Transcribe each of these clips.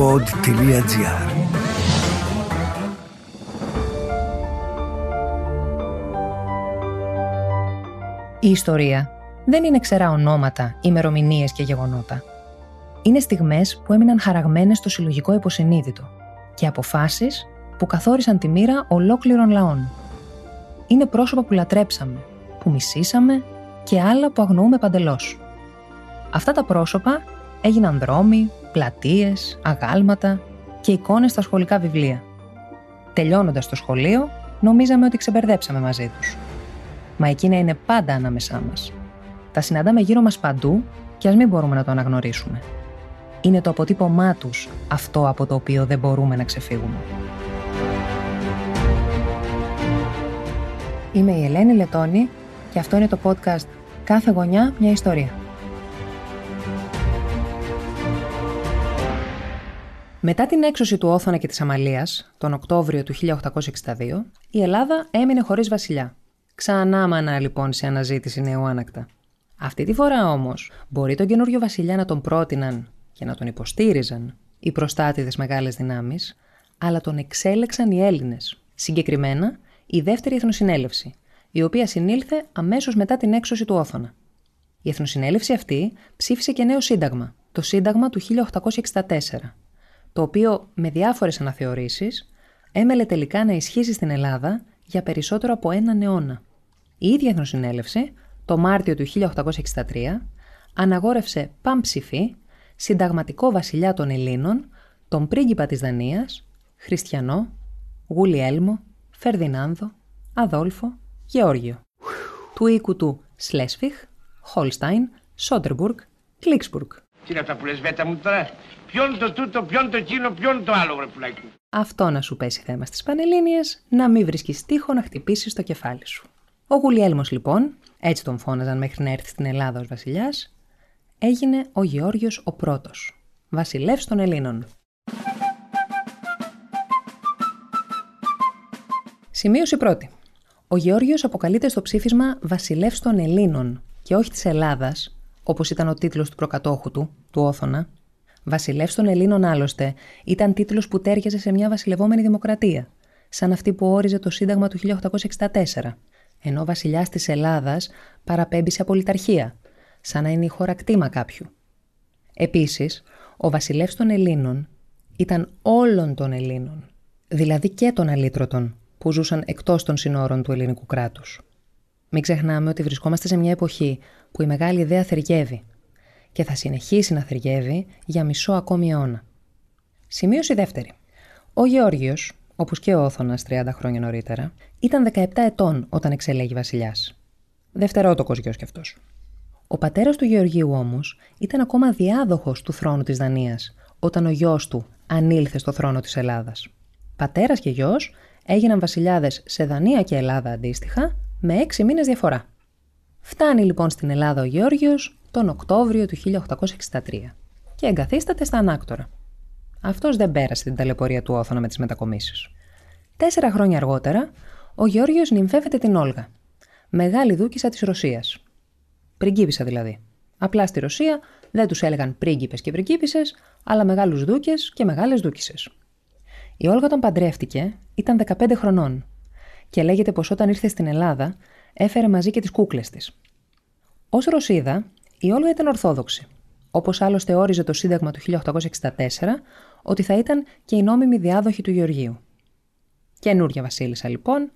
pod.gr Η ιστορία δεν είναι ξερά ονόματα, ημερομηνίες και γεγονότα. Είναι στιγμές που έμειναν χαραγμένες στο συλλογικό υποσυνείδητο και αποφάσεις που καθόρισαν τη μοίρα ολόκληρων λαών. Είναι πρόσωπα που λατρέψαμε, που μισήσαμε και άλλα που αγνοούμε παντελώς. Αυτά τα πρόσωπα έγιναν δρόμοι, πλατείες, αγάλματα και εικόνες στα σχολικά βιβλία. Τελειώνοντας το σχολείο, νομίζαμε ότι ξεμπερδέψαμε μαζί τους. Μα εκείνα είναι πάντα ανάμεσά μας. Τα συναντάμε γύρω μας παντού και ας μην μπορούμε να το αναγνωρίσουμε. Είναι το αποτύπωμά τους αυτό από το οποίο δεν μπορούμε να ξεφύγουμε. Είμαι η Ελένη Λετώνη και αυτό είναι το podcast «Κάθε γωνιά μια ιστορία». Μετά την έξωση του Όθωνα και της Αμαλίας, τον Οκτώβριο του 1862, η Ελλάδα έμεινε χωρίς βασιλιά. Ξανά μανά λοιπόν σε αναζήτηση νέου άνακτα. Αυτή τη φορά όμως, μπορεί τον καινούριο βασιλιά να τον πρότειναν και να τον υποστήριζαν οι προστάτηδες μεγάλες δυνάμεις, αλλά τον εξέλεξαν οι Έλληνες. Συγκεκριμένα, η δεύτερη Εθνοσυνέλευση, η οποία συνήλθε αμέσως μετά την έξωση του Όθωνα. Η Εθνοσυνέλευση αυτή ψήφισε και νέο σύνταγμα, το Σύνταγμα του 1864, το οποίο με διάφορες αναθεωρήσεις έμελε τελικά να ισχύσει στην Ελλάδα για περισσότερο από έναν αιώνα. Η ίδια Εθνοσυνέλευση, το Μάρτιο του 1863, αναγόρευσε πανψηφί συνταγματικό βασιλιά των Ελλήνων, τον πρίγκιπα της Δανίας, Χριστιανό, Γουλιέλμο, Φερδινάνδο, Αδόλφο, Γεώργιο. Του οίκου του Σλέσφιχ, Χόλσταϊν, Σόντερμπουργκ, Κλίξμπουργκ. Τι είναι αυτά που λες Βέτα μου τώρα; Ποιον το τούτο, ποιον το κίνο, ποιον το άλλο βρε πουλάκι. Αυτό να σου πέσει θέμα στις Πανελλήνιες, να μην βρίσκεις τείχο να χτυπήσεις το κεφάλι σου. Ο Γουλιέλμος λοιπόν, έτσι τον φώναζαν μέχρι να έρθει στην Ελλάδα ως βασιλιάς, έγινε ο Γεώργιος ο πρώτος, βασιλεύς των Ελλήνων. Σημείωση πρώτη. Ο Γεώργιος αποκαλείται στο ψήφισμα βασιλεύς των Ελλήνων και όχι της Ελλάδας, όπως ήταν ο τίτλος του προκατόχου του, του Όθωνα. Βασιλεύς των Ελλήνων άλλωστε ήταν τίτλος που τέριαζε σε μια βασιλευόμενη δημοκρατία, σαν αυτή που όριζε το Σύνταγμα του 1864, ενώ βασιλιάς της Ελλάδας παραπέμπει σε απολυταρχία, σαν να είναι η χώρα κτήμα κάποιου. Επίσης, ο βασιλεύς των Ελλήνων ήταν όλων των Ελλήνων, δηλαδή και των αλήτρωτων που ζούσαν εκτός των συνόρων του ελληνικού κράτους. Μην ξεχνάμε ότι βρισκόμαστε σε μια εποχή που η μεγάλη ιδέα θεργεύει και θα συνεχίσει να θεργεύει για μισό ακόμη αιώνα. Σημείωση δεύτερη. Ο Γεώργιος, όπως και ο Όθωνας 30 χρόνια νωρίτερα, ήταν 17 ετών όταν εξελέγει βασιλιάς. Δευτερότοκος γιος κι αυτός. Ο πατέρας του Γεωργίου όμως ήταν ακόμα διάδοχος του θρόνου της Δανίας όταν ο γιος του ανήλθε στο θρόνο της Ελλάδας. Πατέρας και γιος έγιναν βασιλιάδες σε Δανία και Ελλάδα αντίστοιχα με έξι μήνες διαφορά. Φτάνει λοιπόν στην Ελλάδα ο Γεώργιος τον Οκτώβριο του 1863 και εγκαθίσταται στα ανάκτορα. Αυτός δεν πέρασε την ταλαιπωρία του Όθωνα με τις μετακομίσεις. Τέσσερα χρόνια αργότερα, ο Γεώργιος νυμφεύεται την Όλγα, μεγάλη δούκισα της Ρωσίας. Πριγκίπισσα δηλαδή. Απλά στη Ρωσία δεν τους έλεγαν πρίγκιπες και πριγκίπισσες, αλλά μεγάλους δούκες και μεγάλες δούκισσες. Η Όλγα τον παντρεύτηκε, ήταν 15 χρονών και λέγεται πως όταν ήρθε στην Ελλάδα έφερε μαζί και τις κούκλες της. Ως Ρωσίδα, η Όλγα ήταν Ορθόδοξη, όπως άλλωστε όριζε το Σύνταγμα του 1864 ότι θα ήταν και η νόμιμη διάδοχη του Γεωργίου. Καινούρια βασίλισσα λοιπόν,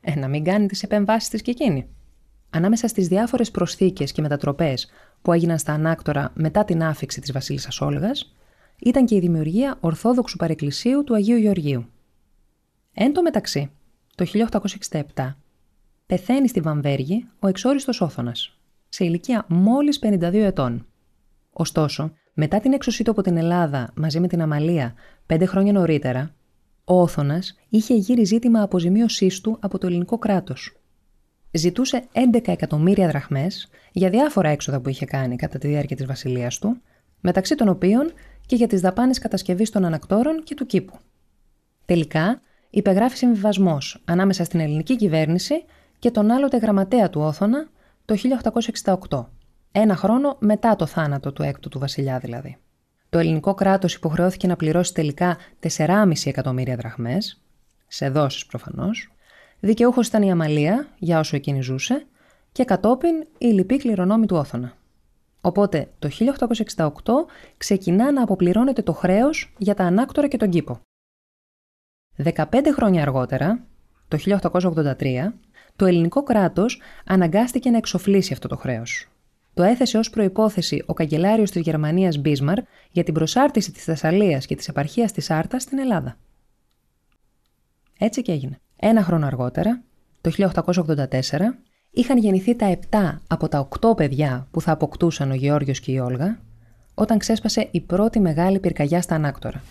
ε, να μην κάνει τις επεμβάσεις της και εκείνη. Ανάμεσα στις διάφορες προσθήκες και μετατροπές που έγιναν στα ανάκτορα μετά την άφηξη της βασίλισσας Όλγας, ήταν και η δημιουργία Ορθόδοξου Παρεκκλησίου του Αγίου Γεωργίου. Εν τω μεταξύ, το 1867, πεθαίνει στη Βαμβέργη ο εξόριστος Όθωνας, σε ηλικία μόλις 52 ετών. Ωστόσο, μετά την έξωσή του από την Ελλάδα μαζί με την Αμαλία πέντε χρόνια νωρίτερα, ο Όθωνας είχε γύρει ζήτημα αποζημίωσής του από το ελληνικό κράτος. Ζητούσε 11 εκατομμύρια δραχμές για διάφορα έξοδα που είχε κάνει κατά τη διάρκεια της βασιλείας του, μεταξύ των οποίων και για τις δαπάνες κατασκευής των ανακτόρων και του κήπου. Τελικά, υπεγράφει συμβιβασμός ανάμεσα στην ελληνική κυβέρνηση και τον άλλοτε γραμματέα του Όθωνα το 1868, ένα χρόνο μετά το θάνατο του έκτου του βασιλιά δηλαδή. Το ελληνικό κράτος υποχρεώθηκε να πληρώσει τελικά 4,5 εκατομμύρια δραχμές, σε δόσεις προφανώς. Δικαιούχος ήταν η Αμαλία, για όσο εκείνη ζούσε, και κατόπιν η λυπή κληρονόμη του Όθωνα. Οπότε το 1868 ξεκινά να αποπληρώνεται το χρέος για τα ανάκτορα και τον κήπο. 15 χρόνια αργότερα, το 1883, το ελληνικό κράτος αναγκάστηκε να εξοφλήσει αυτό το χρέος. Το έθεσε ως προϋπόθεση ο καγκελάριος της Γερμανίας Μπίσμαρ για την προσάρτηση της Θεσσαλίας και της επαρχίας της Άρτας στην Ελλάδα. Έτσι και έγινε. Ένα χρόνο αργότερα, το 1884, είχαν γεννηθεί τα 7 από τα 8 παιδιά που θα αποκτούσαν ο Γεώργιος και η Όλγα, όταν ξέσπασε η πρώτη μεγάλη πυρκαγιά στα ανάκτορα.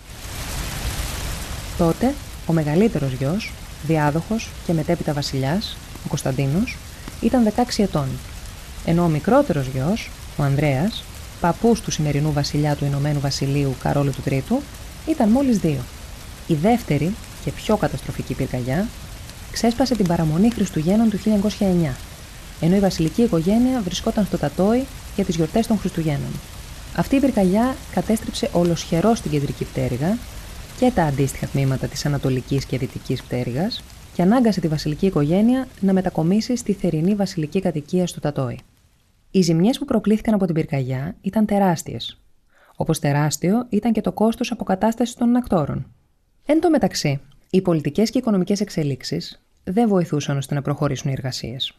Τότε, ο μεγαλύτερος γιος, διάδοχος και μετέπειτα βασιλιάς, ο Κωνσταντίνος, ήταν 16 ετών, ενώ ο μικρότερος γιος, ο Ανδρέας, παππούς του σημερινού βασιλιά του Ηνωμένου Βασιλείου Καρόλου του Τρίτου, ήταν μόλις δύο. Η δεύτερη και πιο καταστροφική πυρκαγιά ξέσπασε την παραμονή Χριστουγέννων του 1909, ενώ η βασιλική οικογένεια βρισκόταν στο Τατόι για τις γιορτές των Χριστουγέννων. Αυτή η πυρκαγιά κατέστρεψε ολοσχερό την κεντρική πτέρυγα και τα αντίστοιχα τμήματα της Ανατολικής και Δυτικής πτέρυγας και ανάγκασε τη βασιλική οικογένεια να μετακομίσει στη θερινή βασιλική κατοικία στο Τατόι. Οι ζημιές που προκλήθηκαν από την πυρκαγιά ήταν τεράστιες. Όπως τεράστιο ήταν και το κόστος αποκατάστασης των ανακτόρων. Εν τω μεταξύ, οι πολιτικές και οικονομικές εξελίξεις δεν βοηθούσαν ώστε να προχωρήσουν οι εργασίες.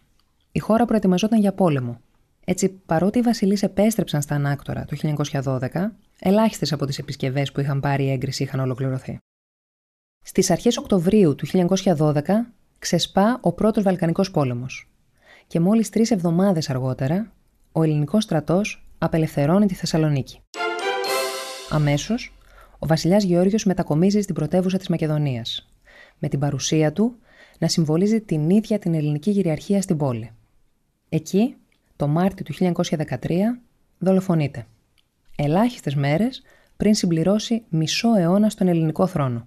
Η χώρα προετοιμαζόταν για πόλεμο. Έτσι, παρότι οι βασιλείς επέστρεψαν στα ανάκτορα το 1912, ελάχιστες από τις επισκευές που είχαν πάρει έγκριση είχαν ολοκληρωθεί. Στις αρχές Οκτωβρίου του 1912 ξεσπά ο πρώτος Βαλκανικός πόλεμος. Και μόλις τρεις εβδομάδες αργότερα, ο ελληνικός στρατός απελευθερώνει τη Θεσσαλονίκη. Αμέσως, ο βασιλιάς Γεώργιος μετακομίζει στην πρωτεύουσα της Μακεδονίας, με την παρουσία του να συμβολίζει την ίδια την ελληνική κυριαρχία στην πόλη. Εκεί, το Μάρτιο του 1913, δολοφονείται. Ελάχιστες μέρες πριν συμπληρώσει μισό αιώνα στον ελληνικό θρόνο.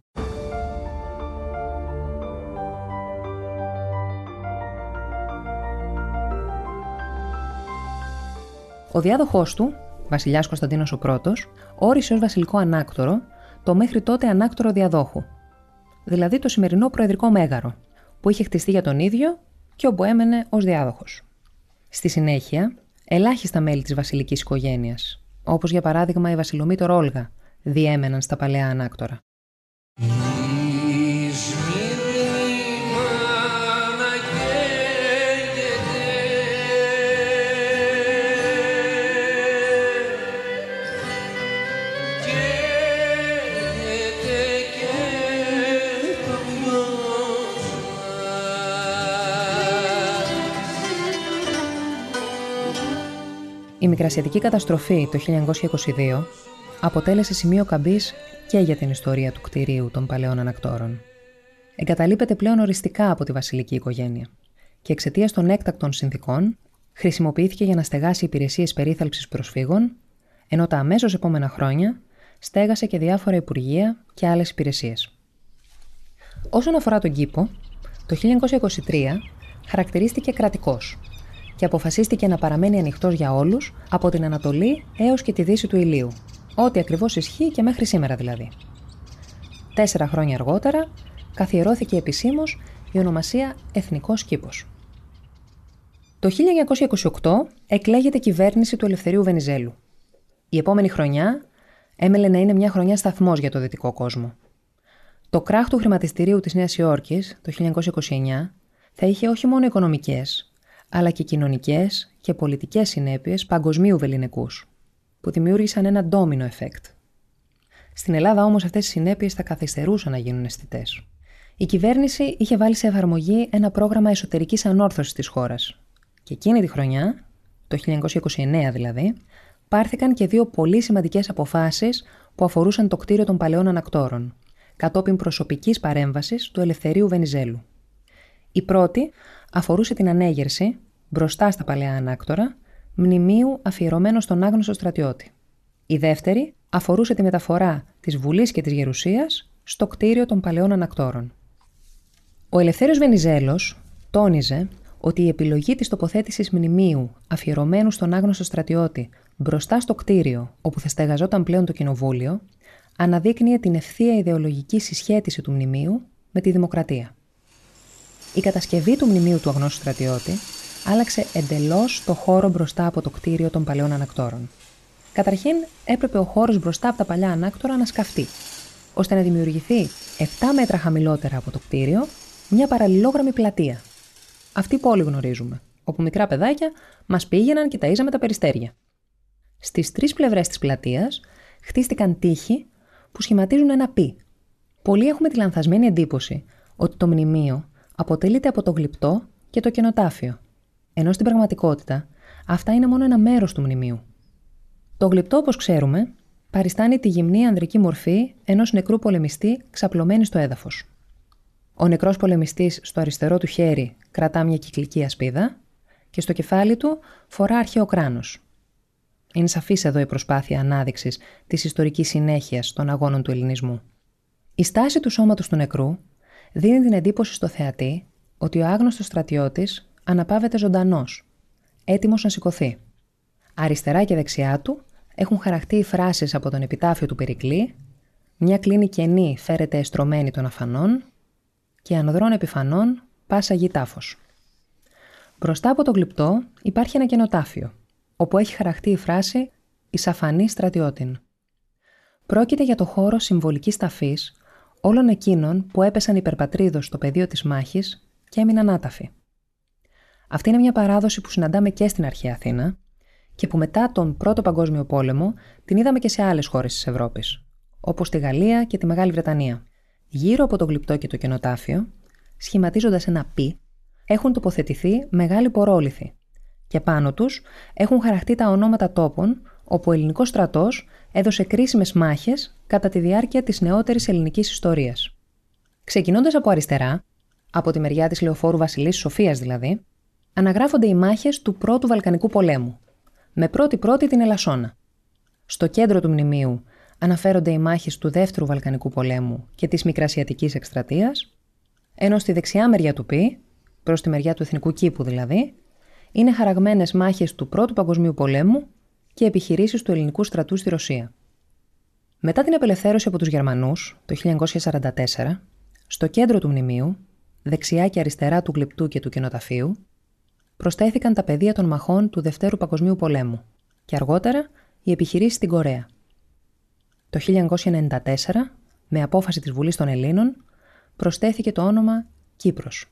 Ο διάδοχός του, βασιλιάς Κωνσταντίνος ο Πρώτος, όρισε ως βασιλικό ανάκτορο το μέχρι τότε ανάκτορο διαδόχου, δηλαδή το σημερινό προεδρικό μέγαρο, που είχε χτιστεί για τον ίδιο και όπου έμενε ως διάδοχος. Στη συνέχεια, ελάχιστα μέλη της βασιλικής οικογένειας, όπως για παράδειγμα η βασιλομήτωρ Όλγα, διέμεναν στα παλαιά ανάκτορα. Η Μικρασιατική καταστροφή το 1922 αποτέλεσε σημείο καμπής και για την ιστορία του κτηρίου των παλαιών ανακτόρων. Εγκαταλείπεται πλέον οριστικά από τη βασιλική οικογένεια και εξαιτίας των έκτακτων συνθήκων χρησιμοποιήθηκε για να στεγάσει υπηρεσίες περίθαλψης προσφύγων, ενώ τα αμέσως επόμενα χρόνια στέγασε και διάφορα υπουργεία και άλλες υπηρεσίες. Όσον αφορά τον κήπο, το 1923 χαρακτηρίστηκε κρατικός και αποφασίστηκε να παραμένει ανοιχτός για όλους από την Ανατολή έως και τη δύση του ηλίου. Ό,τι ακριβώς ισχύει και μέχρι σήμερα δηλαδή. Τέσσερα χρόνια αργότερα καθιερώθηκε επισήμως η ονομασία Εθνικός Κήπος. Το 1928 εκλέγεται κυβέρνηση του Ελευθερίου Βενιζέλου. Η επόμενη χρονιά έμελε να είναι μια χρονιά σταθμός για το δυτικό κόσμο. Το κράχ του χρηματιστηρίου της Νέας Υόρκης το 1929 θα είχε όχι μόνο οικονομικές, αλλά και κοινωνικές και πολιτικές συνέπειες παγκοσμίου βεληνικούς, που δημιούργησαν ένα ντόμινο effect. Στην Ελλάδα όμως αυτές οι συνέπειες θα καθυστερούσαν να γίνουν αισθητές. Η κυβέρνηση είχε βάλει σε εφαρμογή ένα πρόγραμμα εσωτερικής ανόρθωσης της χώρας. Και εκείνη τη χρονιά, το 1929 δηλαδή, πάρθηκαν και δύο πολύ σημαντικές αποφάσεις που αφορούσαν το κτίριο των παλαιών ανακτόρων, κατόπιν προσωπικής παρέμβασης του Ελευθερίου Βενιζέλου. Η πρώτη αφορούσε την ανέγερση, μπροστά στα παλαιά ανάκτορα, μνημείου αφιερωμένο στον άγνωστο στρατιώτη. Η δεύτερη αφορούσε τη μεταφορά της Βουλής και της Γερουσίας στο κτίριο των παλαιών ανακτόρων. Ο Ελευθέριος Βενιζέλος τόνιζε ότι η επιλογή της τοποθέτησης μνημείου αφιερωμένου στον άγνωστο στρατιώτη μπροστά στο κτίριο όπου θα στεγαζόταν πλέον το κοινοβούλιο, αναδείκνυε την ευθεία ιδεολογική συσχέτιση του μνημείου με τη δημοκρατία. Η κατασκευή του μνημείου του αγνώστου στρατιώτη άλλαξε εντελώς το χώρο μπροστά από το κτίριο των παλαιών ανακτόρων. Καταρχήν, έπρεπε ο χώρος μπροστά από τα παλιά ανάκτορα να σκαφτεί, ώστε να δημιουργηθεί 7 μέτρα χαμηλότερα από το κτίριο μια παραλληλόγραμμη πλατεία. Αυτή που όλοι γνωρίζουμε, όπου μικρά παιδάκια μας πήγαιναν και ταΐζαμε τα περιστέρια. Στις τρεις πλευρές της πλατείας χτίστηκαν τείχοι που σχηματίζουν ένα πι. Πολλοί έχουμε τη λανθασμένη εντύπωση ότι το μνημείο αποτελείται από το γλυπτό και το κενοτάφιο, ενώ στην πραγματικότητα αυτά είναι μόνο ένα μέρος του μνημείου. Το γλυπτό, όπως ξέρουμε, παριστάνει τη γυμνή ανδρική μορφή ενός νεκρού πολεμιστή ξαπλωμένη στο έδαφος. Ο νεκρός πολεμιστής στο αριστερό του χέρι κρατά μια κυκλική ασπίδα και στο κεφάλι του φορά αρχαίο κράνος. Είναι σαφής εδώ η προσπάθεια ανάδειξης της ιστορικής συνέχειας των αγώνων του Ελληνισμού. Η στάση του σώματος του νεκρού δίνει την εντύπωση στο θεατή ότι ο άγνωστος στρατιώτης αναπαύεται ζωντανός, έτοιμος να σηκωθεί. Αριστερά και δεξιά του έχουν χαραχτεί οι φράσεις από τον επιτάφιο του Περικλή «Μια κλίνη κενή φέρεται εστρωμένη των αφανών» και «Ανδρών επιφανών πάσα γη τάφος». Μπροστά από το γλυπτό υπάρχει ένα κενοτάφιο, όπου έχει χαραχτεί η φράση «Η σαφανή στρατιώτην». Πρόκειται για το χώρο συμβολικής ταφής όλων εκείνων που έπεσαν υπερπατρίδος στο πεδίο της μάχης και έμειναν άταφοι. Αυτή είναι μια παράδοση που συναντάμε και στην αρχαία Αθήνα και που μετά τον Πρώτο Παγκόσμιο Πόλεμο την είδαμε και σε άλλες χώρες της Ευρώπης, όπως τη Γαλλία και τη Μεγάλη Βρετανία. Γύρω από το γλυπτό και το κενοτάφιο, σχηματίζοντας ένα πι, έχουν τοποθετηθεί μεγάλοι πορόληθοι και πάνω τους έχουν χαραχτεί τα ονόματα τόπων όπου ο ελληνικός στρατός έδωσε κρίσιμες μάχες κατά τη διάρκεια της νεότερης ελληνικής ιστορίας. Ξεκινώντας από αριστερά, από τη μεριά της λεωφόρου Βασιλής Σοφίας δηλαδή, αναγράφονται οι μάχες του Πρώτου Βαλκανικού Πολέμου, με πρώτη-πρώτη την Ελασσόνα. Στο κέντρο του μνημείου αναφέρονται οι μάχες του Δεύτερου Βαλκανικού Πολέμου και της Μικρασιατικής Εκστρατείας, ενώ στη δεξιά μεριά του Π, προς τη μεριά του Εθνικού Κήπου δηλαδή, είναι χαραγμένες μάχες του Πρώτου Παγκοσμίου Πολέμου και επιχειρήσεις του ελληνικού στρατού στη Ρωσία. Μετά την απελευθέρωση από τους Γερμανούς το 1944, στο κέντρο του μνημείου, δεξιά και αριστερά του γλυπτού και του κενοταφείου, προσθέθηκαν τα πεδία των μαχών του Δευτέρου Παγκοσμίου Πολέμου και αργότερα οι επιχειρήσεις στην Κορέα. Το 1994, με απόφαση της Βουλής των Ελλήνων, προσθέθηκε το όνομα Κύπρος.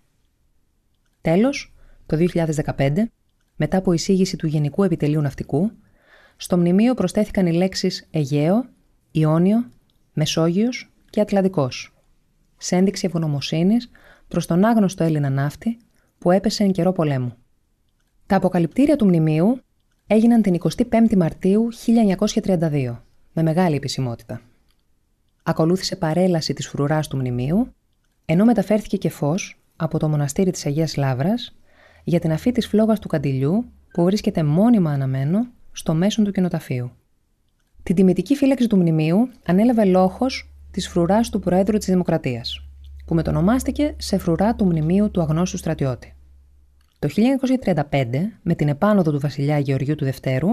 Τέλος, το 2015, μετά από εισήγηση του Γενικού Επιτελείου Ναυτικού, στο μνημείο προσθέθηκαν οι λέξεις Αιγαίο, Ιόνιο, Μεσόγειος και Ατλαντικός, σε ένδειξη ευγνωμοσύνης προς τον άγνωστο Έλληνα ναύτη που έπεσε εν καιρό πολέμου. Τα αποκαλυπτήρια του μνημείου έγιναν την 25η Μαρτίου 1932, με μεγάλη επισημότητα. Ακολούθησε παρέλαση της φρουράς του μνημείου, ενώ μεταφέρθηκε και φως από το μοναστήρι της Αγίας Λάβρας για την αφή της φλόγας του Καντιλιού που βρίσκεται μόνιμα αναμένο στο μέσον του κοινοταφείου. Την τιμητική φύλαξη του μνημείου ανέλαβε λόγος της φρουράς του Προέδρου της Δημοκρατίας, που μετονομάστηκε σε φρουρά του μνημείου του αγνώστου στρατιώτη. Το 1935, με την επάνωδο του βασιλιά Γεωργίου του Δευτέρου,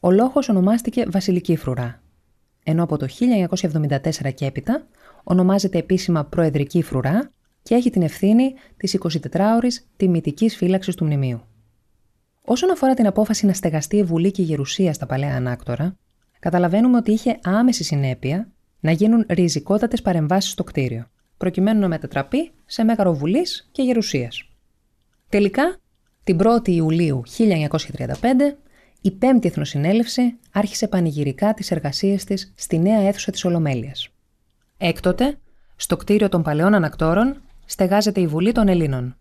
ο λόγος ονομάστηκε Βασιλική Φρουρά, ενώ από το 1974 και έπειτα ονομάζεται επίσημα Προεδρική Φρουρά και έχει την ευθύνη της 24ωρης τιμητικής φύλαξης του μνημείου. Όσον αφορά την απόφαση να στεγαστεί η Βουλή και η Γερουσία στα παλαιά ανάκτορα, καταλαβαίνουμε ότι είχε άμεση συνέπεια να γίνουν ριζικότατες παρεμβάσεις στο κτίριο, προκειμένου να μετατραπεί σε μέγαρο Βουλής και Γερουσίας. Τελικά, την 1η Ιουλίου 1935, η 5η Εθνοσυνέλευση άρχισε πανηγυρικά τις εργασίες της στη νέα αίθουσα της Ολομέλειας. Έκτοτε, στο κτίριο των παλαιών ανακτόρων, στεγάζεται η Βουλή των Ελλήνων.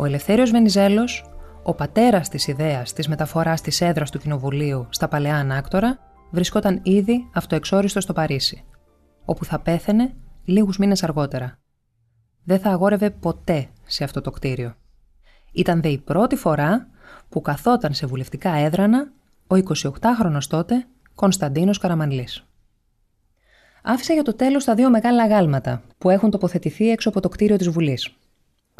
Ο Ελευθέριος Βενιζέλος, ο πατέρας της ιδέας της μεταφοράς της έδρας του Κοινοβουλίου στα παλαιά ανάκτορα, βρισκόταν ήδη αυτοεξόριστος στο Παρίσι, όπου θα πέθαινε λίγους μήνες αργότερα. Δεν θα αγόρευε ποτέ σε αυτό το κτίριο. Ήταν δε η πρώτη φορά που καθόταν σε βουλευτικά έδρανα ο 28χρονος τότε Κωνσταντίνος Καραμανλής. άφησε για το τέλος τα δύο μεγάλα αγάλματα που έχουν τοποθετηθεί έξω από το κτίριο της Βουλής.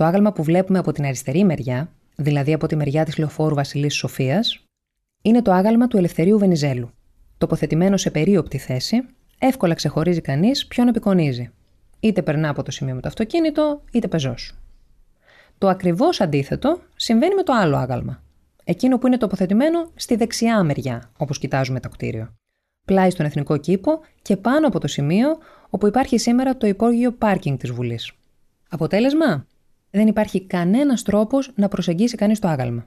Το άγαλμα που βλέπουμε από την αριστερή μεριά, δηλαδή από τη μεριά της λεωφόρου Βασιλής Σοφίας, είναι το άγαλμα του Ελευθερίου Βενιζέλου. Τοποθετημένο σε περίοπτη θέση, εύκολα ξεχωρίζει κανείς ποιον επικονίζει. Είτε περνά από το σημείο με το αυτοκίνητο, είτε πεζός. Το ακριβώς αντίθετο συμβαίνει με το άλλο άγαλμα. Εκείνο που είναι τοποθετημένο στη δεξιά μεριά, όπως κοιτάζουμε το κτίριο. Πλάι στον εθνικό κήπο και πάνω από το σημείο όπου υπάρχει σήμερα το υπόγειο πάρκινγκ της Βουλής. Αποτέλεσμα, δεν υπάρχει κανένας τρόπος να προσεγγίσει κανείς το άγαλμα.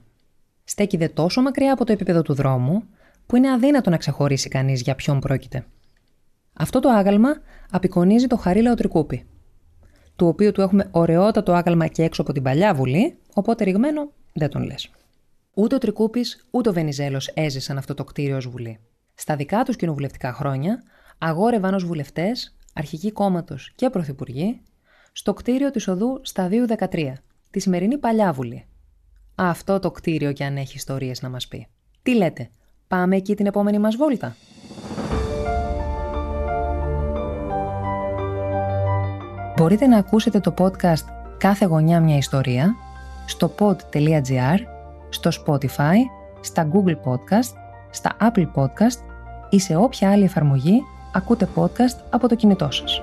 Στέκει δε τόσο μακριά από το επίπεδο του δρόμου, που είναι αδύνατο να ξεχωρίσει κανείς για ποιον πρόκειται. Αυτό το άγαλμα απεικονίζει το χαρίλαο τρικούπι, του οποίου του έχουμε ωραιότατο άγαλμα και έξω από την παλιά βουλή, οπότε ρηγμένο δεν τον λες. Ούτε ο Τρικούπης ούτε ο Βενιζέλος έζησαν αυτό το κτίριο ως βουλή. Στα δικά τους κοινοβουλευτικά χρόνια, αγόρευαν ως βουλευτές, αρχικοί κόμματος και πρωθυπουργοί, στο κτίριο της οδού Σταδίου 13, τη σημερινή Παλιά Βουλή. Αυτό το κτίριο κι αν έχει ιστορίες να μας πει. Τι λέτε, πάμε εκεί την επόμενη μας βόλτα; Μπορείτε να ακούσετε το podcast «Κάθε γωνιά μια ιστορία» στο pod.gr, στο Spotify, στα Google Podcast, στα Apple Podcast ή σε όποια άλλη εφαρμογή ακούτε podcast από το κινητό σας.